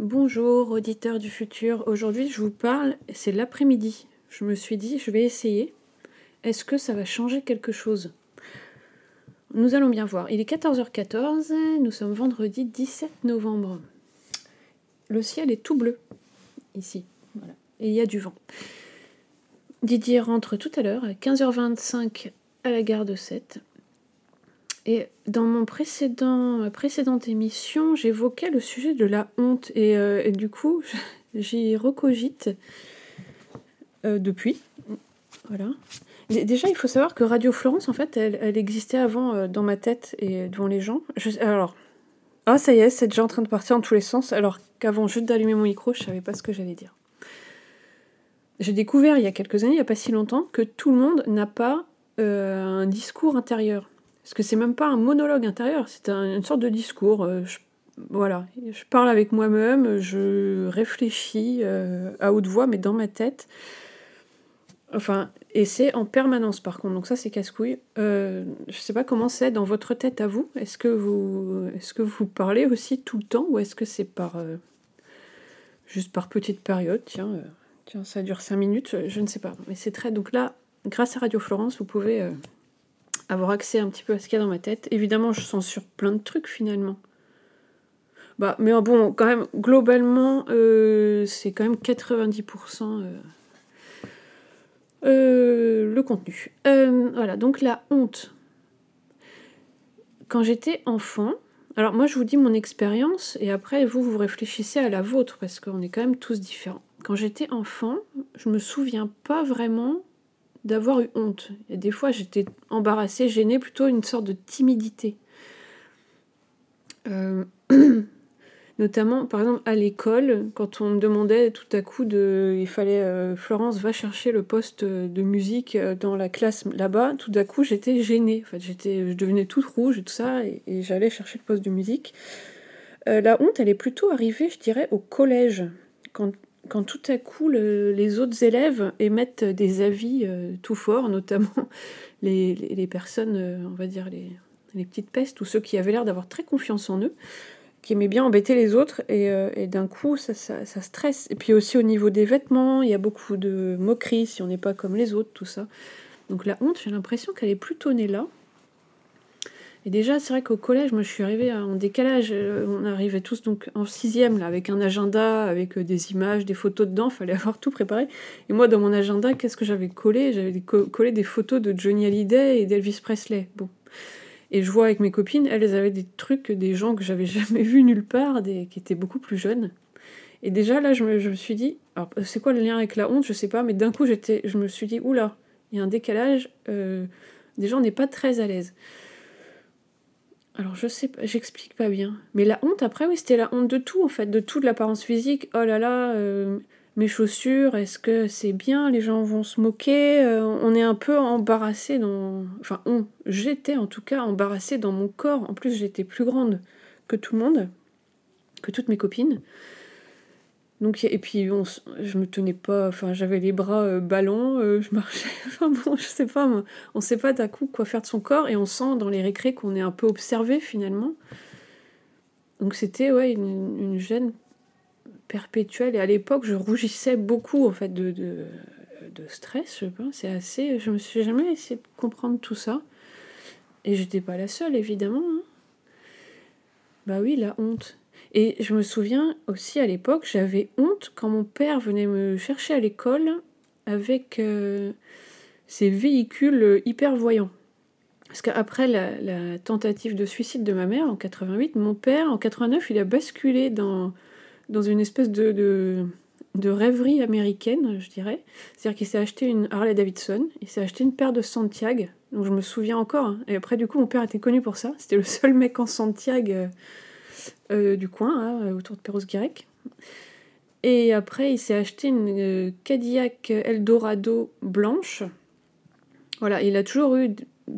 Bonjour auditeurs du futur, aujourd'hui je vous parle, c'est l'après-midi. Je me suis dit, je vais essayer. Est-ce que ça va changer quelque chose? Nous allons bien voir. Il est 14h14, nous sommes vendredi 17 novembre. Le ciel est tout bleu, ici. Et il y a du vent. Didier rentre tout à l'heure à 15h25 à la gare de Sète. Et dans mon précédent, précédente émission, j'évoquais le sujet de la honte. Et, euh, du coup, j'y recogite euh, depuis. Voilà. Déjà, il faut savoir que Radio Florence, en fait, elle, existait avant euh, dans ma tête et devant les gens. alors, ah, ça y est, c'est déjà en train de partir en tous les sens, alors qu'avant juste d'allumer mon micro, je savais pas ce que j'allais dire. J'ai découvert il y a quelques années, il n'y a pas si longtemps, que tout le monde n'a pas un discours intérieur. Parce que c'est même pas un monologue intérieur, c'est une sorte de discours. Euh, voilà, je parle avec moi-même, je réfléchis euh, à haute voix, mais dans ma tête. Enfin, et c'est en permanence par contre, donc ça c'est casse-couille. Euh, je sais pas comment c'est dans votre tête à vous. Est-ce que vous, est-ce que vous parlez aussi tout le temps ou est-ce que c'est par juste par petite période? Tiens, tiens, ça dure 5 minutes, je ne sais pas. Mais c'est très. Donc là, grâce à Radio Florence, vous pouvez avoir accès un petit peu à ce qu'il y a dans ma tête. Évidemment, je sens sur plein de trucs finalement. Bah, mais bon, quand même, globalement, euh, c'est quand même 90% euh, euh, le contenu. voilà, donc la honte. Quand j'étais enfant, alors moi je vous dis mon expérience et après vous vous réfléchissez à la vôtre parce qu'on est quand même tous différents. Quand j'étais enfant, je me souviens pas vraiment d'avoir eu honte. Et des fois, j'étais embarrassée, gênée, plutôt une sorte de timidité. Euh, notamment, par exemple, à l'école, quand on me demandait tout à coup de. Il fallait. Euh, Florence va chercher le poste de musique euh, dans la classe là-bas, tout à coup, j'étais gênée. En fait, j'étais, je devenais toute rouge et tout ça, et, j'allais chercher le poste de musique. la honte, elle est plutôt arrivée, je dirais, au collège. Quand quand tout à coup les autres élèves émettent des avis euh, tout forts, notamment les, personnes, euh, on va dire les, petites pestes, ou ceux qui avaient l'air d'avoir très confiance en eux, qui aimaient bien embêter les autres, et, euh, d'un coup ça, stresse. Et puis aussi au niveau des vêtements, il y a beaucoup de moqueries si on n'est pas comme les autres, tout ça. Donc la honte, j'ai l'impression qu'elle est plutôt née là. Et déjà, c'est vrai qu'au collège, moi, je suis arrivée en décalage. Euh, on arrivait tous donc en sixième, là, avec un agenda, avec euh, des images, des photos dedans. Fallait avoir tout préparé. Et moi, dans mon agenda, qu'est-ce que j'avais collé? J'avais collé des photos de Johnny Hallyday et d'Elvis Presley. Bon. Et je vois avec mes copines, elles avaient des trucs, des gens que j'avais jamais vus nulle part, des, qui étaient beaucoup plus jeunes. Et déjà, là, je me, suis dit, alors, c'est quoi le lien avec la honte? Je sais pas, mais d'un coup, j'étais, je me suis dit, oula, il y a un décalage. Euh, déjà, on n'est pas très à l'aise. Alors je sais pas, j'explique pas bien. Mais la honte après, oui, c'était la honte de tout en fait, de toute l'apparence physique. Oh là là, euh, mes chaussures, est-ce que c'est bien? Les gens vont se moquer. Euh, on est un peu embarrassé dans. Enfin, on. J'étais en tout cas embarrassée dans mon corps. En plus, j'étais plus grande que tout le monde, que toutes mes copines. Donc, et puis, je me tenais pas, enfin, j'avais les bras euh, ballants, euh, je marchais, enfin bon, je sais pas, on sait pas d'un coup quoi faire de son corps et on sent dans les récrés qu'on est un peu observé finalement. Donc, c'était, ouais, une, gêne perpétuelle. Et à l'époque, je rougissais beaucoup, en fait, de, de, stress, je pense. C'est assez, je me suis jamais essayé de comprendre tout ça. Et j'étais pas la seule, évidemment. Hein. Bah oui, la honte. Et je me souviens aussi à l'époque, j'avais honte quand mon père venait me chercher à l'école avec euh, ses véhicules hyper voyants. Parce qu'après la, tentative de suicide de ma mère en 88, mon père en 89, il a basculé dans, dans une espèce de, de, rêverie américaine, je dirais. C'est-à-dire qu'il s'est acheté une Harley Davidson, il s'est acheté une paire de Santiago, donc je me souviens encore. Hein. Et après, du coup, mon père était connu pour ça. C'était le seul mec en Santiago. Euh, euh, du coin, hein, autour de Perros-Guirec. Et après, il s'est acheté une euh, Cadillac Eldorado blanche. Voilà, il a toujours eu.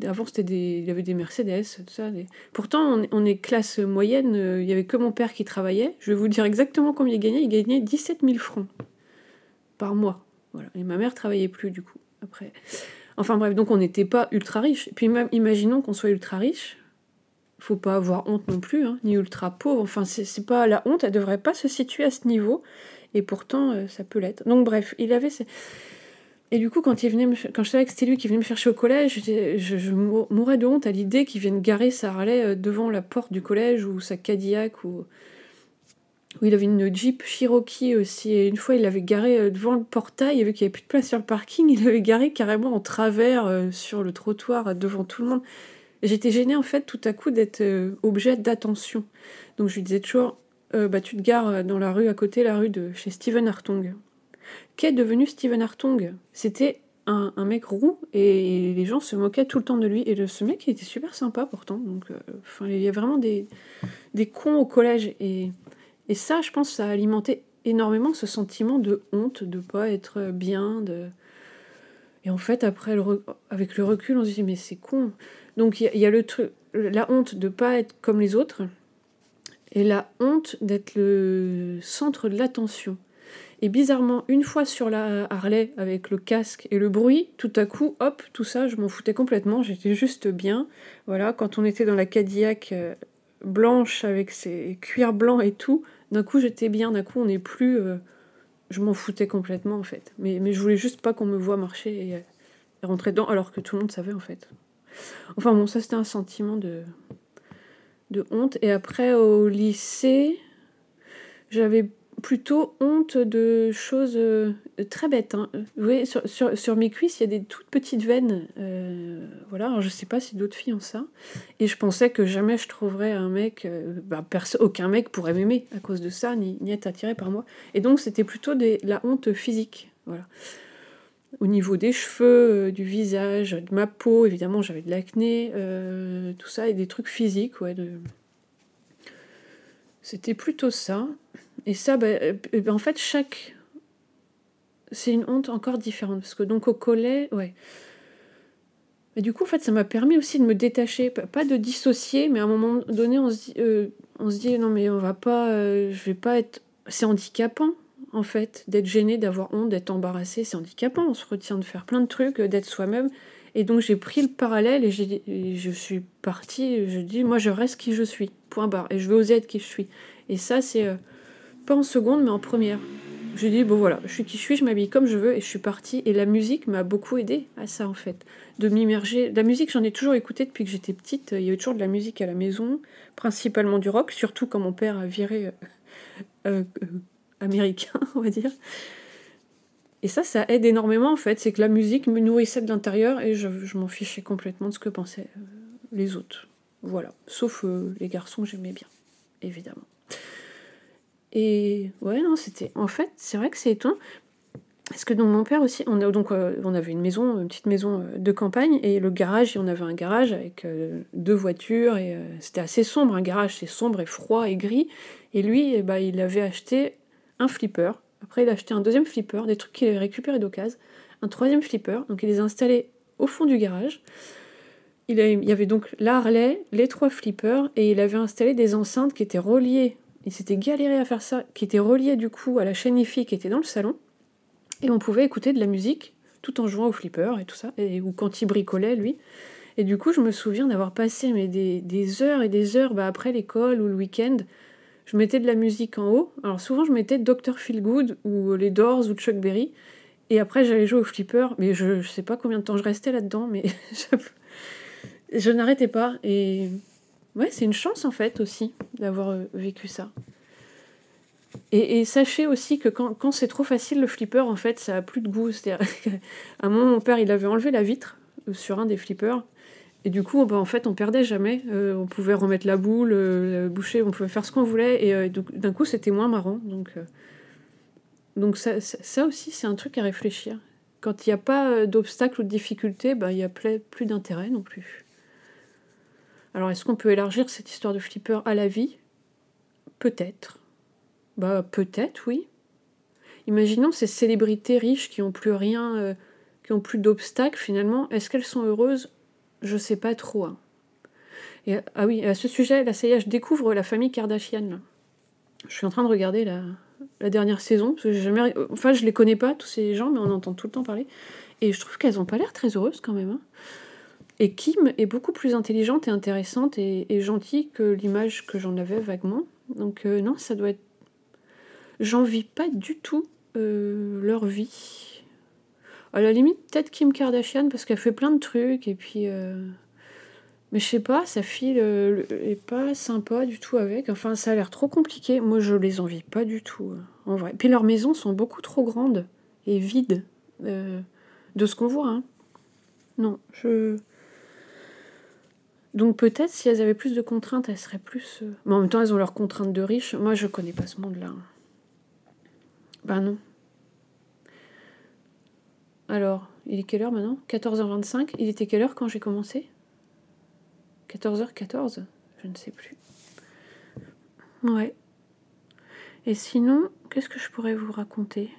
Avant, c'était des, il avait des Mercedes, tout ça. Pourtant, on, est classe moyenne. Euh, il n'y avait que mon père qui travaillait. Je vais vous dire exactement combien il gagnait. Il gagnait 17 000 francs par mois. Voilà. Et ma mère travaillait plus, du coup, après. Enfin bref, donc on n'était pas ultra riche. Et puis même, imaginons qu'on soit ultra riche faut pas avoir honte non plus, hein, ni ultra pauvre. Enfin, c'est pas la honte, elle devrait pas se situer à ce niveau. Et pourtant, euh, ça peut l'être. Donc, bref, il avait. Et du coup, quand, il venait quand je savais que c'était lui qui venait me chercher au collège, je, je, mourais de honte à l'idée qu'il vienne garer sa Harley euh, devant la porte du collège ou sa Cadillac ou. où il avait une Jeep Cherokee aussi. Et une fois, il l'avait garé euh, devant le portail, vu qu'il n'y avait plus de place sur le parking, il l'avait garé carrément en travers sur le trottoir devant tout le monde. J'étais gênée en fait tout à coup d'être euh, objet d'attention. Donc je lui disais toujours, euh, bah, tu te gares euh, dans la rue à côté, la rue de chez Stephen Hartung. Qu'est devenu Stephen Hartung? C'était un, mec roux et les gens se moquaient tout le temps de lui. Et ce mec, il était super sympa pourtant. Donc, il y a vraiment des, des cons au collège. Et, et ça, je pense, ça a alimenté énormément ce sentiment de honte, de pas être bien. De... Et en fait, après, avec le recul, on se dit, mais c'est con. Donc il y, a le truc, la honte de pas être comme les autres et la honte d'être le centre de l'attention. Et bizarrement, une fois sur la Harley avec le casque et le bruit, tout à coup, hop, tout ça, je m'en foutais complètement. J'étais juste bien. Voilà, quand on était dans la Cadillac euh, blanche avec ses cuirs blancs et tout, d'un coup j'étais bien. D'un coup, on n'est plus. Euh, je m'en foutais complètement en fait. Mais, mais je voulais juste pas qu'on me voit marcher et, et rentrer dedans, alors que tout le monde savait en fait. Enfin bon, ça c'était un sentiment de, de honte. Et après au lycée, j'avais plutôt honte de choses euh, très bêtes. Hein. Vous voyez, sur, mes cuisses, il y a des toutes petites veines. Euh, voilà, alors je sais pas si d'autres filles ont ça. Et je pensais que jamais je trouverais un mec, euh, bah, aucun mec pourrait m'aimer à cause de ça, ni, ni être attiré par moi. Et donc c'était plutôt de la honte physique. Voilà au niveau des cheveux, euh, du visage, de ma peau, évidemment j'avais de l'acné, euh, tout ça, et des trucs physiques, ouais. C'était plutôt ça. Et ça, bah, euh, en fait, chaque. C'est une honte encore différente. Parce que donc au collège, ouais. Du coup, en fait, ça m'a permis aussi de me détacher, pas de dissocier, mais à un moment donné, on se dit, on non, mais on va pas, je vais pas être. C'est handicapant en fait, d'être gêné, d'avoir honte, d'être embarrassé, c'est handicapant. On se retient de faire plein de trucs, euh, d'être soi-même. Et donc j'ai pris le parallèle et, je suis partie, je dis, moi je reste qui je suis, point barre. Et je veux oser être qui je suis. Et ça, c'est euh, pas en seconde, mais en première. Je dis, bon voilà, je suis qui je suis, je m'habille comme je veux et je suis partie. Et la musique m'a beaucoup aidé à ça en fait. De m'immerger. La musique, j'en ai toujours écouté depuis que j'étais petite. Il y avait toujours de la musique à la maison, principalement du rock, surtout quand mon père a viré. Euh, américain, on va dire. Et ça, ça aide énormément en fait. C'est que la musique me nourrissait de l'intérieur et je, m'en fichais complètement de ce que pensaient euh, les autres. Voilà. Sauf euh, les garçons, j'aimais bien, évidemment. Et ouais, non, c'était. En fait, c'est vrai que c'est étonnant. Parce que donc mon père aussi, on, a, donc, euh, on avait une maison, une petite maison de campagne, et le garage, on avait un garage avec deux voitures, et c'était assez sombre. Un garage, c'est sombre et froid et gris. Et lui, eh ben, il avait acheté un flipper. Après, il a acheté un deuxième flipper, des trucs qu'il avait récupérés d'occasion. Un troisième flipper, donc il les a installés au fond du garage. Il, y avait donc l'Harley, les trois flippers, et il avait installé des enceintes qui étaient reliées. Il s'était galéré à faire ça, qui étaient reliées du coup à la chaîne IFI qui était dans le salon. Et on pouvait écouter de la musique tout en jouant au flipper et tout ça, et, ou quand il bricolait lui. Et du coup, je me souviens d'avoir passé mais des, heures et des heures bah, après l'école ou le week-end je mettais de la musique en haut. Alors souvent, je mettais Dr. Feelgood ou les Doors ou Chuck Berry. Et après, j'allais jouer au flipper. Mais je, ne sais pas combien de temps je restais là-dedans, mais je, n'arrêtais pas. Et ouais, c'est une chance en fait aussi d'avoir euh, vécu ça. Et, sachez aussi que quand, c'est trop facile, le flipper, en fait, ça a plus de goût. C'est-à-dire un moment, mon père, il avait enlevé la vitre euh, sur un des flippers. Et du coup, bah, en fait, on perdait jamais. Euh, on pouvait remettre la boule, euh, boucher, on pouvait faire ce qu'on voulait. Et euh, d'un coup, c'était moins marrant. Donc, donc ça, ça, aussi, c'est un truc à réfléchir. Quand il n'y a pas d'obstacle ou de difficulté, bah, il n'y a plus d'intérêt non plus. Alors, est-ce qu'on peut élargir cette histoire de flipper à la vie? Peut-être. Bah, peut-être, oui. Imaginons ces célébrités riches qui n'ont plus rien, qui n'ont plus d'obstacles finalement. Est-ce qu'elles sont heureuses? Je sais pas trop. Hein. Ah oui, à ce sujet, y est, je découvre la famille Kardashian. Je suis en train de regarder la, la dernière saison. Parce que enfin, je les connais pas, tous ces gens, mais on entend tout le temps parler. Et je trouve qu'elles ont pas l'air très heureuses quand même. Hein. Et Kim est beaucoup plus intelligente et intéressante et, gentille que l'image que j'en avais vaguement. Donc euh, non, ça doit être... J'envie pas du tout euh, leur vie. À la limite, peut-être Kim Kardashian parce qu'elle fait plein de trucs et puis... Euh, mais je sais pas, sa fille est pas sympa du tout avec. Enfin, ça a l'air trop compliqué. Moi, je les envie pas du tout, en vrai. Puis leurs maisons sont beaucoup trop grandes et vides de ce qu'on voit. Hein. Non, je. Donc peut-être si elles avaient plus de contraintes, elles seraient plus. Euh, mais en même temps, elles ont leurs contraintes de riches. Moi, je connais pas ce monde-là. Ben non. Alors, il est quelle heure maintenant? 14h25. Il était quelle heure quand j'ai commencé? 14h14 Je ne sais plus. Ouais. Et sinon, qu'est-ce que je pourrais vous raconter?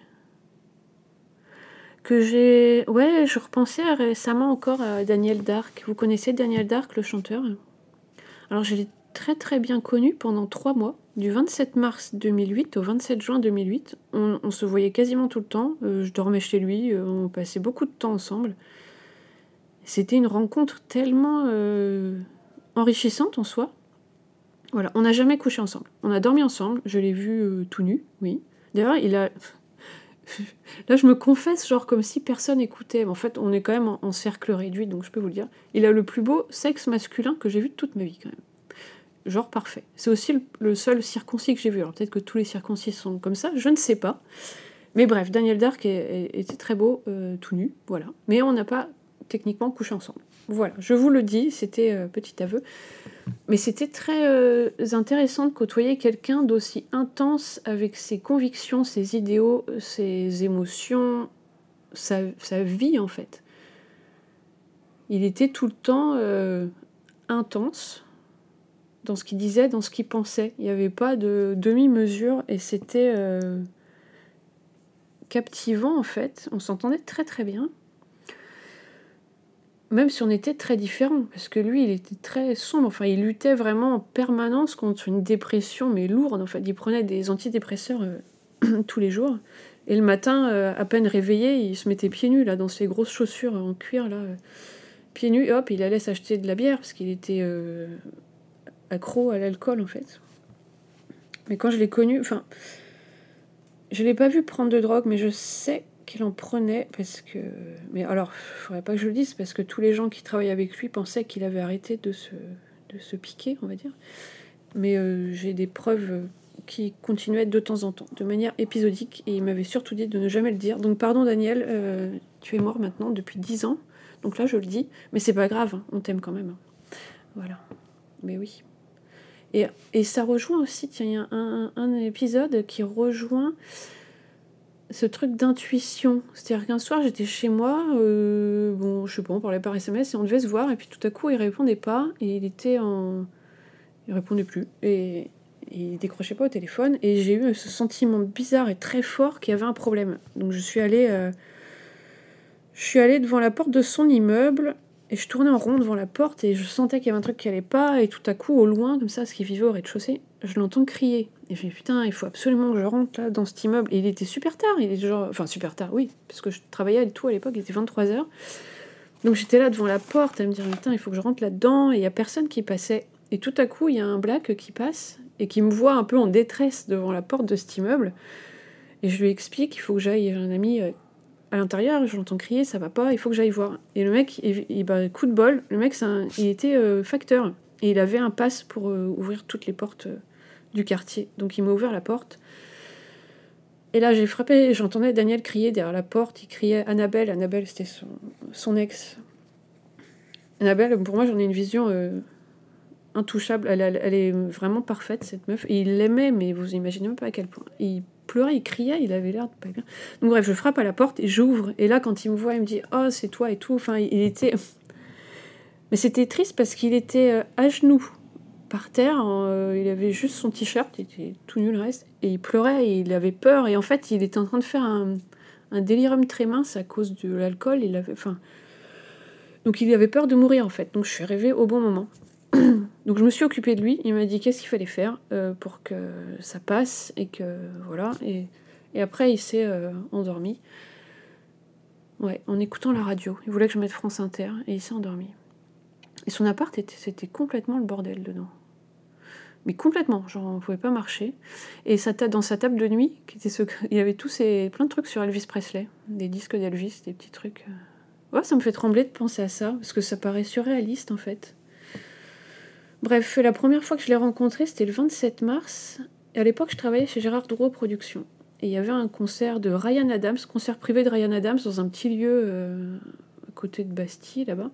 Que j'ai. Ouais, je repensais récemment encore à Daniel Dark. Vous connaissez Daniel Dark, le chanteur? Alors, je l'ai très très bien connu pendant trois mois, du 27 mars 2008 au 27 juin 2008. On, se voyait quasiment tout le temps. Euh, je dormais chez lui, euh, on passait beaucoup de temps ensemble. C'était une rencontre tellement euh, enrichissante en soi. Voilà, on n'a jamais couché ensemble. On a dormi ensemble, je l'ai vu tout nu, oui. D'ailleurs, il a. Là, je me confesse, genre comme si personne écoutait. En fait, on est quand même en, cercle réduit, donc je peux vous le dire. Il a le plus beau sexe masculin que j'ai vu de toute ma vie, quand même. Genre parfait. C'est aussi le, seul circoncis que j'ai vu. Alors peut-être que tous les circoncis sont comme ça, je ne sais pas. Mais bref, Daniel Dark était très beau, euh, tout nu, voilà. Mais on n'a pas techniquement couché ensemble. Voilà, je vous le dis, c'était euh, petit aveu. Mais c'était très euh, intéressant de côtoyer quelqu'un d'aussi intense avec ses convictions, ses idéaux, ses émotions, sa, vie en fait. Il était tout le temps intense dans ce qu'il disait, dans ce qu'il pensait. Il n'y avait pas de demi-mesure et c'était captivant en fait. On s'entendait très très bien. Même si on était très différents, parce que lui, il était très sombre, enfin, il luttait vraiment en permanence contre une dépression, mais lourde, en fait, il prenait des antidépresseurs euh, tous les jours, et le matin, euh, à peine réveillé, il se mettait pieds nus, là, dans ses grosses chaussures en cuir, là, euh, pieds nus, hop, il allait s'acheter de la bière, parce qu'il était accro à l'alcool, en fait. Mais quand je l'ai connu, enfin, je l'ai pas vu prendre de drogue, mais je sais qu'il en prenait parce que. Mais alors, faudrait pas que je le dise parce que tous les gens qui travaillaient avec lui pensaient qu'il avait arrêté de se, de se piquer, on va dire. Mais euh, j'ai des preuves qui continuaient de temps en temps, de manière épisodique, et il m'avait surtout dit de ne jamais le dire. Donc, pardon Daniel, euh, tu es mort maintenant depuis 10 ans. Donc là, je le dis, mais c'est pas grave, hein, on t'aime quand même. Hein. Voilà. Mais oui. Et, et, ça rejoint aussi, tiens, il y a un, épisode qui rejoint ce truc d'intuition. C'est-à-dire qu'un soir, j'étais chez moi, euh, bon, je sais pas, on parlait par SMS et on devait se voir, et puis tout à coup, il répondait pas, et il était en. Il répondait plus, et, il décrochait pas au téléphone, et j'ai eu ce sentiment bizarre et très fort qu'il y avait un problème. Donc je suis allée. Euh, je suis allée devant la porte de son immeuble, et je tournais en rond devant la porte, et je sentais qu'il y avait un truc qui allait pas, et tout à coup, au loin, comme ça, parce qu'il vivait au rez-de-chaussée, je l'entends crier. Et je me dis, putain, il faut absolument que je rentre là dans cet immeuble. Et il était super tard, il est genre. Enfin, super tard, oui, parce que je travaillais et tout à l'époque, il était 23h. Donc j'étais là devant la porte à me dire, putain, il faut que je rentre là-dedans. Et il y a personne qui passait. Et tout à coup, il y a un black qui passe et qui me voit un peu en détresse devant la porte de cet immeuble. Et je lui explique, il faut que j'aille. J'ai un ami euh, à l'intérieur, je l'entends crier, ça va pas, il faut que j'aille voir. Et le mec, il, bah, coup de bol, le mec, il était euh, facteur. Et il avait un pass pour euh, ouvrir toutes les portes du quartier. Donc il m'a ouvert la porte. Et là, j'ai frappé, j'entendais Daniel crier derrière la porte. Il criait Annabelle. Annabelle, c'était son, ex. Annabelle, pour moi, j'en ai une vision euh, intouchable. Elle, est vraiment parfaite, cette meuf. Et il l'aimait, mais vous imaginez même pas à quel point. il pleurait, il criait, il avait l'air de pas bien. Donc, bref, je frappe à la porte et j'ouvre. Et là, quand il me voit, il me dit Oh, c'est toi et tout. Enfin, il était. Mais c'était triste parce qu'il était euh, à genoux par terre, euh, il avait juste son t-shirt, il était tout nul le reste, et il pleurait, et il avait peur, et en fait il était en train de faire un, un délirium très mince à cause de l'alcool, il avait, enfin, donc il avait peur de mourir en fait, donc je suis arrivée au bon moment. donc je me suis occupée de lui, il m'a dit qu'est-ce qu'il fallait faire euh, pour que ça passe, et que voilà, et, après il s'est euh, endormi. Ouais, en écoutant la radio. Il voulait que je mette France Inter et il s'est endormi. Et son appart, c'était complètement le bordel dedans. Mais complètement, genre on pouvait pas marcher. Et sa dans sa table de nuit, qui était ce, il y avait tous ces, plein de trucs sur Elvis Presley, des disques d'Elvis, des petits trucs. Euh. Ouais, ça me fait trembler de penser à ça, parce que ça paraît surréaliste en fait. Bref, la première fois que je l'ai rencontré, c'était le 27 mars. À l'époque, je travaillais chez Gérard Drouot Productions. Et il y avait un concert de Ryan Adams, concert privé de Ryan Adams, dans un petit lieu euh, à côté de Bastille, là-bas.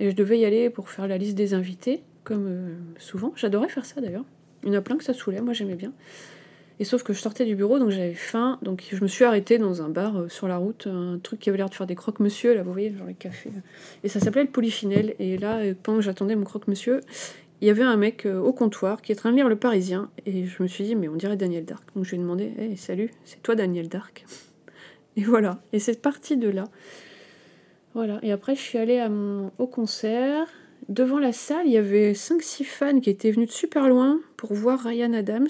Et je devais y aller pour faire la liste des invités, comme euh, souvent. J'adorais faire ça d'ailleurs. Il y en a plein que ça saoulait, moi j'aimais bien. Et sauf que je sortais du bureau, donc j'avais faim, donc je me suis arrêtée dans un bar euh, sur la route, un truc qui avait l'air de faire des croque-monsieur, là vous voyez, genre les cafés. Et ça s'appelait le Polychinelle. Et là, euh, pendant que j'attendais mon croque-monsieur, il y avait un mec au comptoir qui est en train de lire Le Parisien. Et je me suis dit, mais on dirait Daniel Dark. Donc je lui ai demandé, hey, salut, c'est toi Daniel Dark? Et voilà. Et c'est parti de là. Voilà. Et après, je suis allée à mon... au concert. Devant la salle, il y avait 5-6 fans qui étaient venus de super loin pour voir Ryan Adams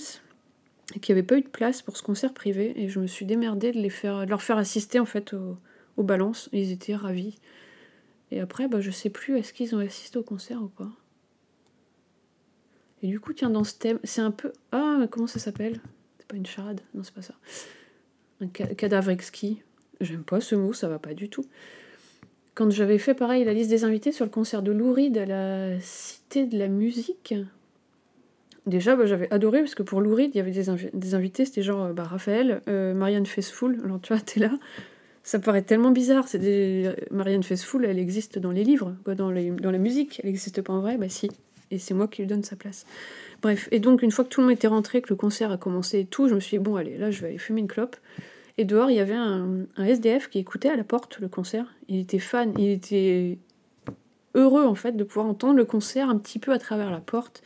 qui n'avaient pas eu de place pour ce concert privé. Et je me suis démerdée de, leur faire assister en fait au, aux balances. Ils étaient ravis. Et après, bah, je sais plus, est-ce qu'ils ont assisté au concert ou pas Et du coup, tiens, dans ce thème, c'est un peu. Ah, comment ça s'appelle? C'est pas une charade? Non, c'est pas ça. Un cadavre exquis. J'aime pas ce mot, ça va pas du tout quand j'avais fait pareil la liste des invités sur le concert de Lou Reed à la Cité de la Musique, déjà bah, j'avais adoré parce que pour Lou Reed, il y avait des, invités, c'était genre bah, Raphaël, euh, Marianne Faithfull, alors tu vois, t'es là. Ça paraît tellement bizarre. C'est des... Marianne Faithfull, elle existe dans les livres, quoi, dans, la musique. Elle n'existe pas en vrai, bah si. Et c'est moi qui lui donne sa place. Bref, et donc une fois que tout le monde était rentré, que le concert a commencé et tout, je me suis dit, bon allez, là je vais aller fumer une clope. Et dehors, il y avait un, SDF qui écoutait à la porte le concert. Il était fan, il était heureux en fait de pouvoir entendre le concert un petit peu à travers la porte.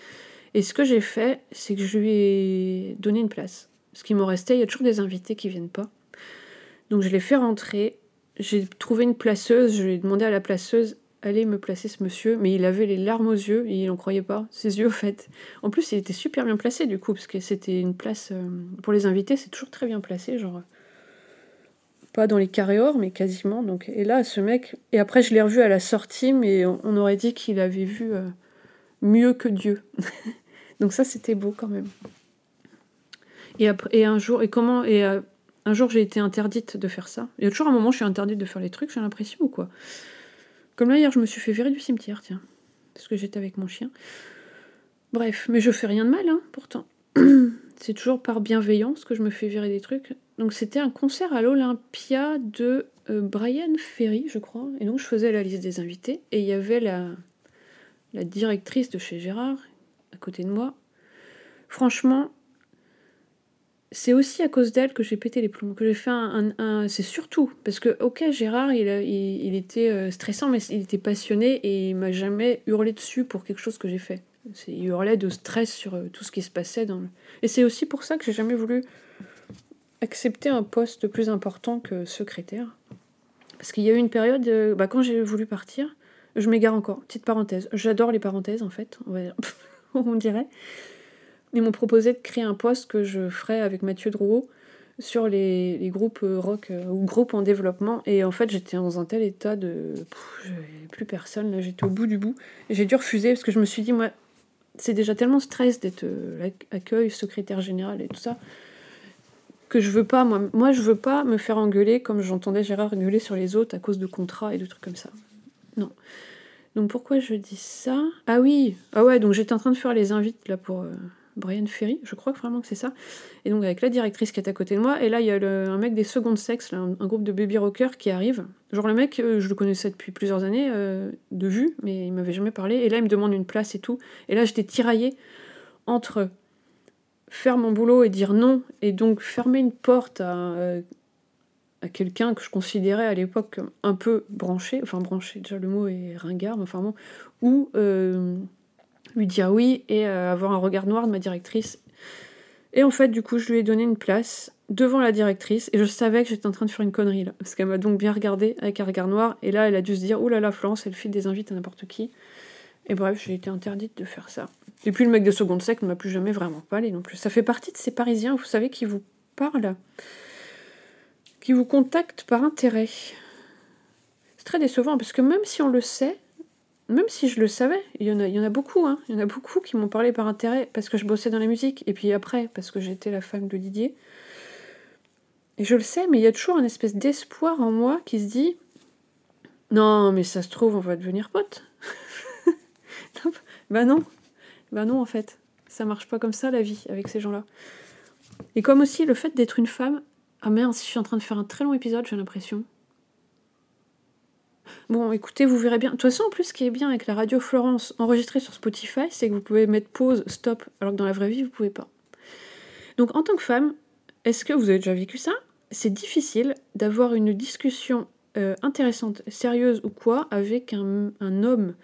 Et ce que j'ai fait, c'est que je lui ai donné une place. Ce qui m'en restait, il y a toujours des invités qui viennent pas. Donc je l'ai fait rentrer. J'ai trouvé une placeuse, je lui ai demandé à la placeuse allez me placer ce monsieur, mais il avait les larmes aux yeux il n'en croyait pas, ses yeux au fait. En plus, il était super bien placé du coup, parce que c'était une place euh, pour les invités, c'est toujours très bien placé, genre pas dans les carrés or, mais quasiment. Donc, et là, ce mec, et après je l'ai revu à la sortie, mais on, aurait dit qu'il avait vu euh, mieux que Dieu. donc ça, c'était beau quand même. Et, après, et un jour, et comment, et euh, un jour j'ai été interdite de faire ça. Il y a toujours un moment où je suis interdite de faire les trucs, j'ai l'impression ou quoi. Comme là hier, je me suis fait virer du cimetière, tiens, parce que j'étais avec mon chien. Bref, mais je fais rien de mal, hein, pourtant. C'est toujours par bienveillance que je me fais virer des trucs. Donc c'était un concert à l'Olympia de euh, Brian Ferry, je crois. Et donc je faisais la liste des invités. Et il y avait la, la directrice de chez Gérard côté de moi. Franchement, c'est aussi à cause d'elle que j'ai pété les plombs, que j'ai fait un... c'est surtout, parce que, ok, Gérard, il, était euh, stressant, mais il était passionné et il m'a jamais hurlé dessus pour quelque chose que j'ai fait. Il hurlait de stress sur euh, tout ce qui se passait dans le... Et c'est aussi pour ça que j'ai jamais voulu accepter un poste plus important que secrétaire. Parce qu'il y a eu une période, euh, bah, quand j'ai voulu partir, je m'égare encore, petite parenthèse. J'adore les parenthèses en fait, on, dirait. Ils m'ont proposé de créer un poste que je ferais avec Mathieu Drouot sur les, groupes euh, rock euh, ou groupes en développement. Et en fait, j'étais dans un tel état de. plus personne, là, j'étais au bout du bout. J'ai dû refuser parce que je me suis dit, moi, c'est déjà tellement stress d'être accueil, secrétaire général et tout ça que je veux pas, moi, moi je veux pas me faire engueuler comme j'entendais Gérard engueuler sur les autres à cause de contrats et de trucs comme ça. Non. Donc pourquoi je dis ça? Ah oui, ah ouais, donc j'étais en train de faire les invites là pour euh, Brian Ferry, je crois vraiment que c'est ça. Et donc avec la directrice qui est à côté de moi, et là il y a un mec des secondes sexes, un, groupe de baby rockers qui arrive. Genre le mec, euh, je le connaissais depuis plusieurs années euh, de vue, mais il m'avait jamais parlé. Et là il me demande une place et tout. Et là j'étais tiraillée entre faire mon boulot et dire non, et donc fermer une porte à, à quelqu'un que je considérais à l'époque un peu branché, enfin branché, déjà le mot est ringard, mais enfin bon, ou euh, lui dire oui et euh, avoir un regard noir de ma directrice. Et en fait, du coup, je lui ai donné une place devant la directrice, et je savais que j'étais en train de faire une connerie là, parce qu'elle m'a donc bien regardé avec un regard noir, et là, elle a dû se dire, oh là là, Florence, elle file des invites à n'importe qui. Et bref, j'ai été interdite de faire ça. Et puis le mec de seconde sec ne m'a plus jamais vraiment parlé non plus. Ça fait partie de ces Parisiens, vous savez, qui vous parlent, qui vous contactent par intérêt. C'est très décevant parce que même si on le sait, même si je le savais, il y en a, il y en a beaucoup, hein, il y en a beaucoup qui m'ont parlé par intérêt parce que je bossais dans la musique, et puis après parce que j'étais la femme de Didier. Et je le sais, mais il y a toujours un espèce d'espoir en moi qui se dit Non, mais ça se trouve, on va devenir potes. bah non, bah non, en fait. Ça marche pas comme ça la vie avec ces gens-là. Et comme aussi le fait d'être une femme. Ah merde, si je suis en train de faire un très long épisode, j'ai l'impression. Bon, écoutez, vous verrez bien. De toute façon, en plus, ce qui est bien avec la radio Florence enregistrée sur Spotify, c'est que vous pouvez mettre pause, stop, alors que dans la vraie vie, vous pouvez pas. Donc, en tant que femme, est-ce que vous avez déjà vécu ça? C'est difficile d'avoir une discussion euh, intéressante, sérieuse ou quoi, avec un, homme.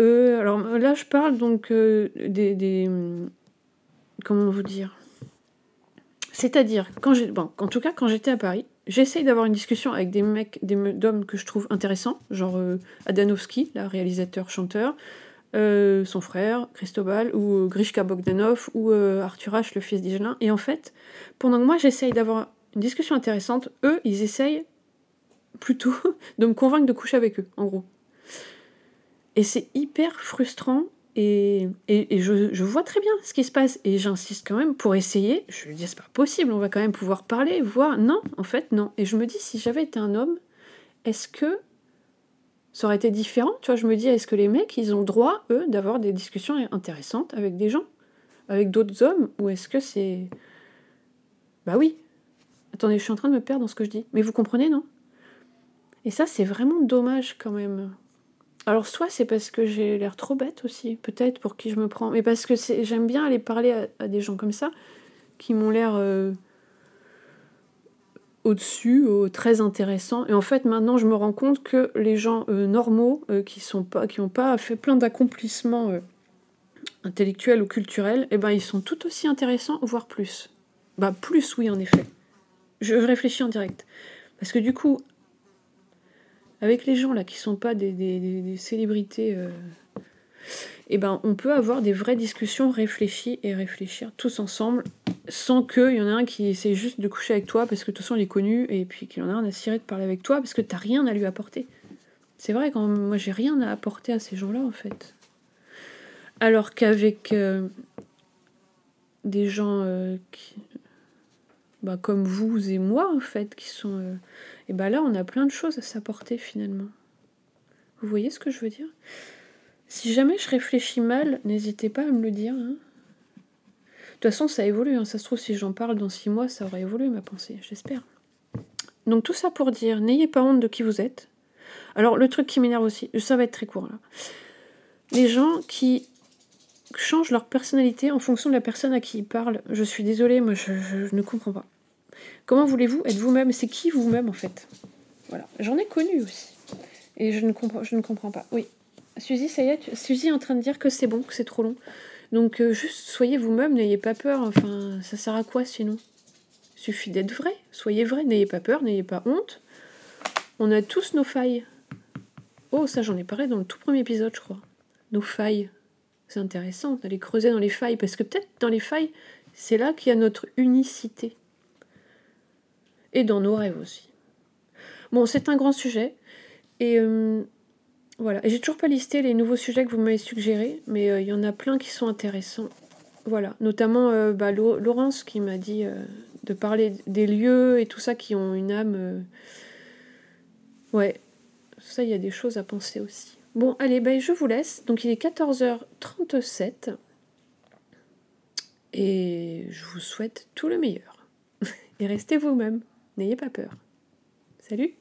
Euh, alors là, je parle donc euh, des, des, Comment vous dire? C'est-à-dire, quand j'ai. Bon, en tout cas, quand j'étais à Paris, j'essaye d'avoir une discussion avec des mecs, des d'hommes que je trouve intéressants, genre euh, Adanovski, la réalisateur-chanteur, euh, son frère, Cristobal, ou euh, Grishka Bogdanov, ou Arthur H, le fils d'Igelin. Et en fait, pendant que moi j'essaye d'avoir une discussion intéressante, eux, ils essayent plutôt de me convaincre de coucher avec eux, en gros. Et c'est hyper frustrant et, je, vois très bien ce qui se passe. Et j'insiste quand même pour essayer. Je lui dis, c'est pas possible, on va quand même pouvoir parler, voir. Non, en fait, non. Et je me dis, si j'avais été un homme, est-ce que ça aurait été différent? Tu vois, je me dis, est-ce que les mecs, ils ont le droit, eux, d'avoir des discussions intéressantes avec des gens? Avec d'autres hommes? Ou est-ce que c'est. Bah oui. Attendez, je suis en train de me perdre dans ce que je dis. Mais vous comprenez, non? Et ça, c'est vraiment dommage quand même. Alors soit c'est parce que j'ai l'air trop bête aussi, peut-être pour qui je me prends, mais parce que j'aime bien aller parler à, des gens comme ça, qui m'ont l'air euh, au-dessus, très intéressants. Et en fait maintenant je me rends compte que les gens euh, normaux, euh, qui sont pas, qui n'ont pas fait plein d'accomplissements intellectuels ou culturels, eh ben ils sont tout aussi intéressants, voire plus. Bah plus oui en effet. Je réfléchis en direct. Parce que du coup, avec les gens là qui sont pas des, célébrités, euh, eh ben, on peut avoir des vraies discussions réfléchies et réfléchir tous ensemble sans qu'il y en ait un qui essaie juste de coucher avec toi parce que de toute façon il est connu et puis qu'il y en a un à cirer de parler avec toi parce que t'as rien à lui apporter. C'est vrai quand moi j'ai rien à apporter à ces gens-là en fait. Alors qu'avec euh, des gens euh, qui, bah, comme vous et moi en fait qui sont et bien là, on a plein de choses à s'apporter finalement. Vous voyez ce que je veux dire? Si jamais je réfléchis mal, n'hésitez pas à me le dire. Hein. De toute façon, ça évolue. Hein. Ça se trouve, si j'en parle dans six mois, ça aura évolué ma pensée, j'espère. Donc tout ça pour dire, n'ayez pas honte de qui vous êtes. Alors le truc qui m'énerve aussi, ça va être très court là. Les gens qui changent leur personnalité en fonction de la personne à qui ils parlent. Je suis désolée, moi je ne comprends pas. Comment voulez-vous être vous-même? C'est qui vous-même en fait? Voilà. J'en ai connu aussi. Et je ne comprends, je ne comprends pas. Oui. Suzy, ça y est, Suzy est en train de dire que c'est bon, que c'est trop long. Donc euh, juste soyez vous-même, n'ayez pas peur. Enfin, ça sert à quoi sinon? Suffit d'être vrai. Soyez vrai, n'ayez pas peur, n'ayez pas honte. On a tous nos failles. Oh, ça j'en ai parlé dans le tout premier épisode, je crois. Nos failles. C'est intéressant d'aller creuser dans les failles, parce que peut-être dans les failles, c'est là qu'il y a notre unicité et dans nos rêves aussi. Bon, c'est un grand sujet. Et euh, voilà. Et j'ai toujours pas listé les nouveaux sujets que vous m'avez suggérés, mais euh, il y en a plein qui sont intéressants. Voilà. Notamment euh, bah, Laurence qui m'a dit de parler des lieux et tout ça qui ont une âme. Ouais. Ça, il y a des choses à penser aussi. Bon, allez, ben, je vous laisse. Donc, il est 14h37. Et je vous souhaite tout le meilleur. Et restez vous-même. N'ayez pas peur. Salut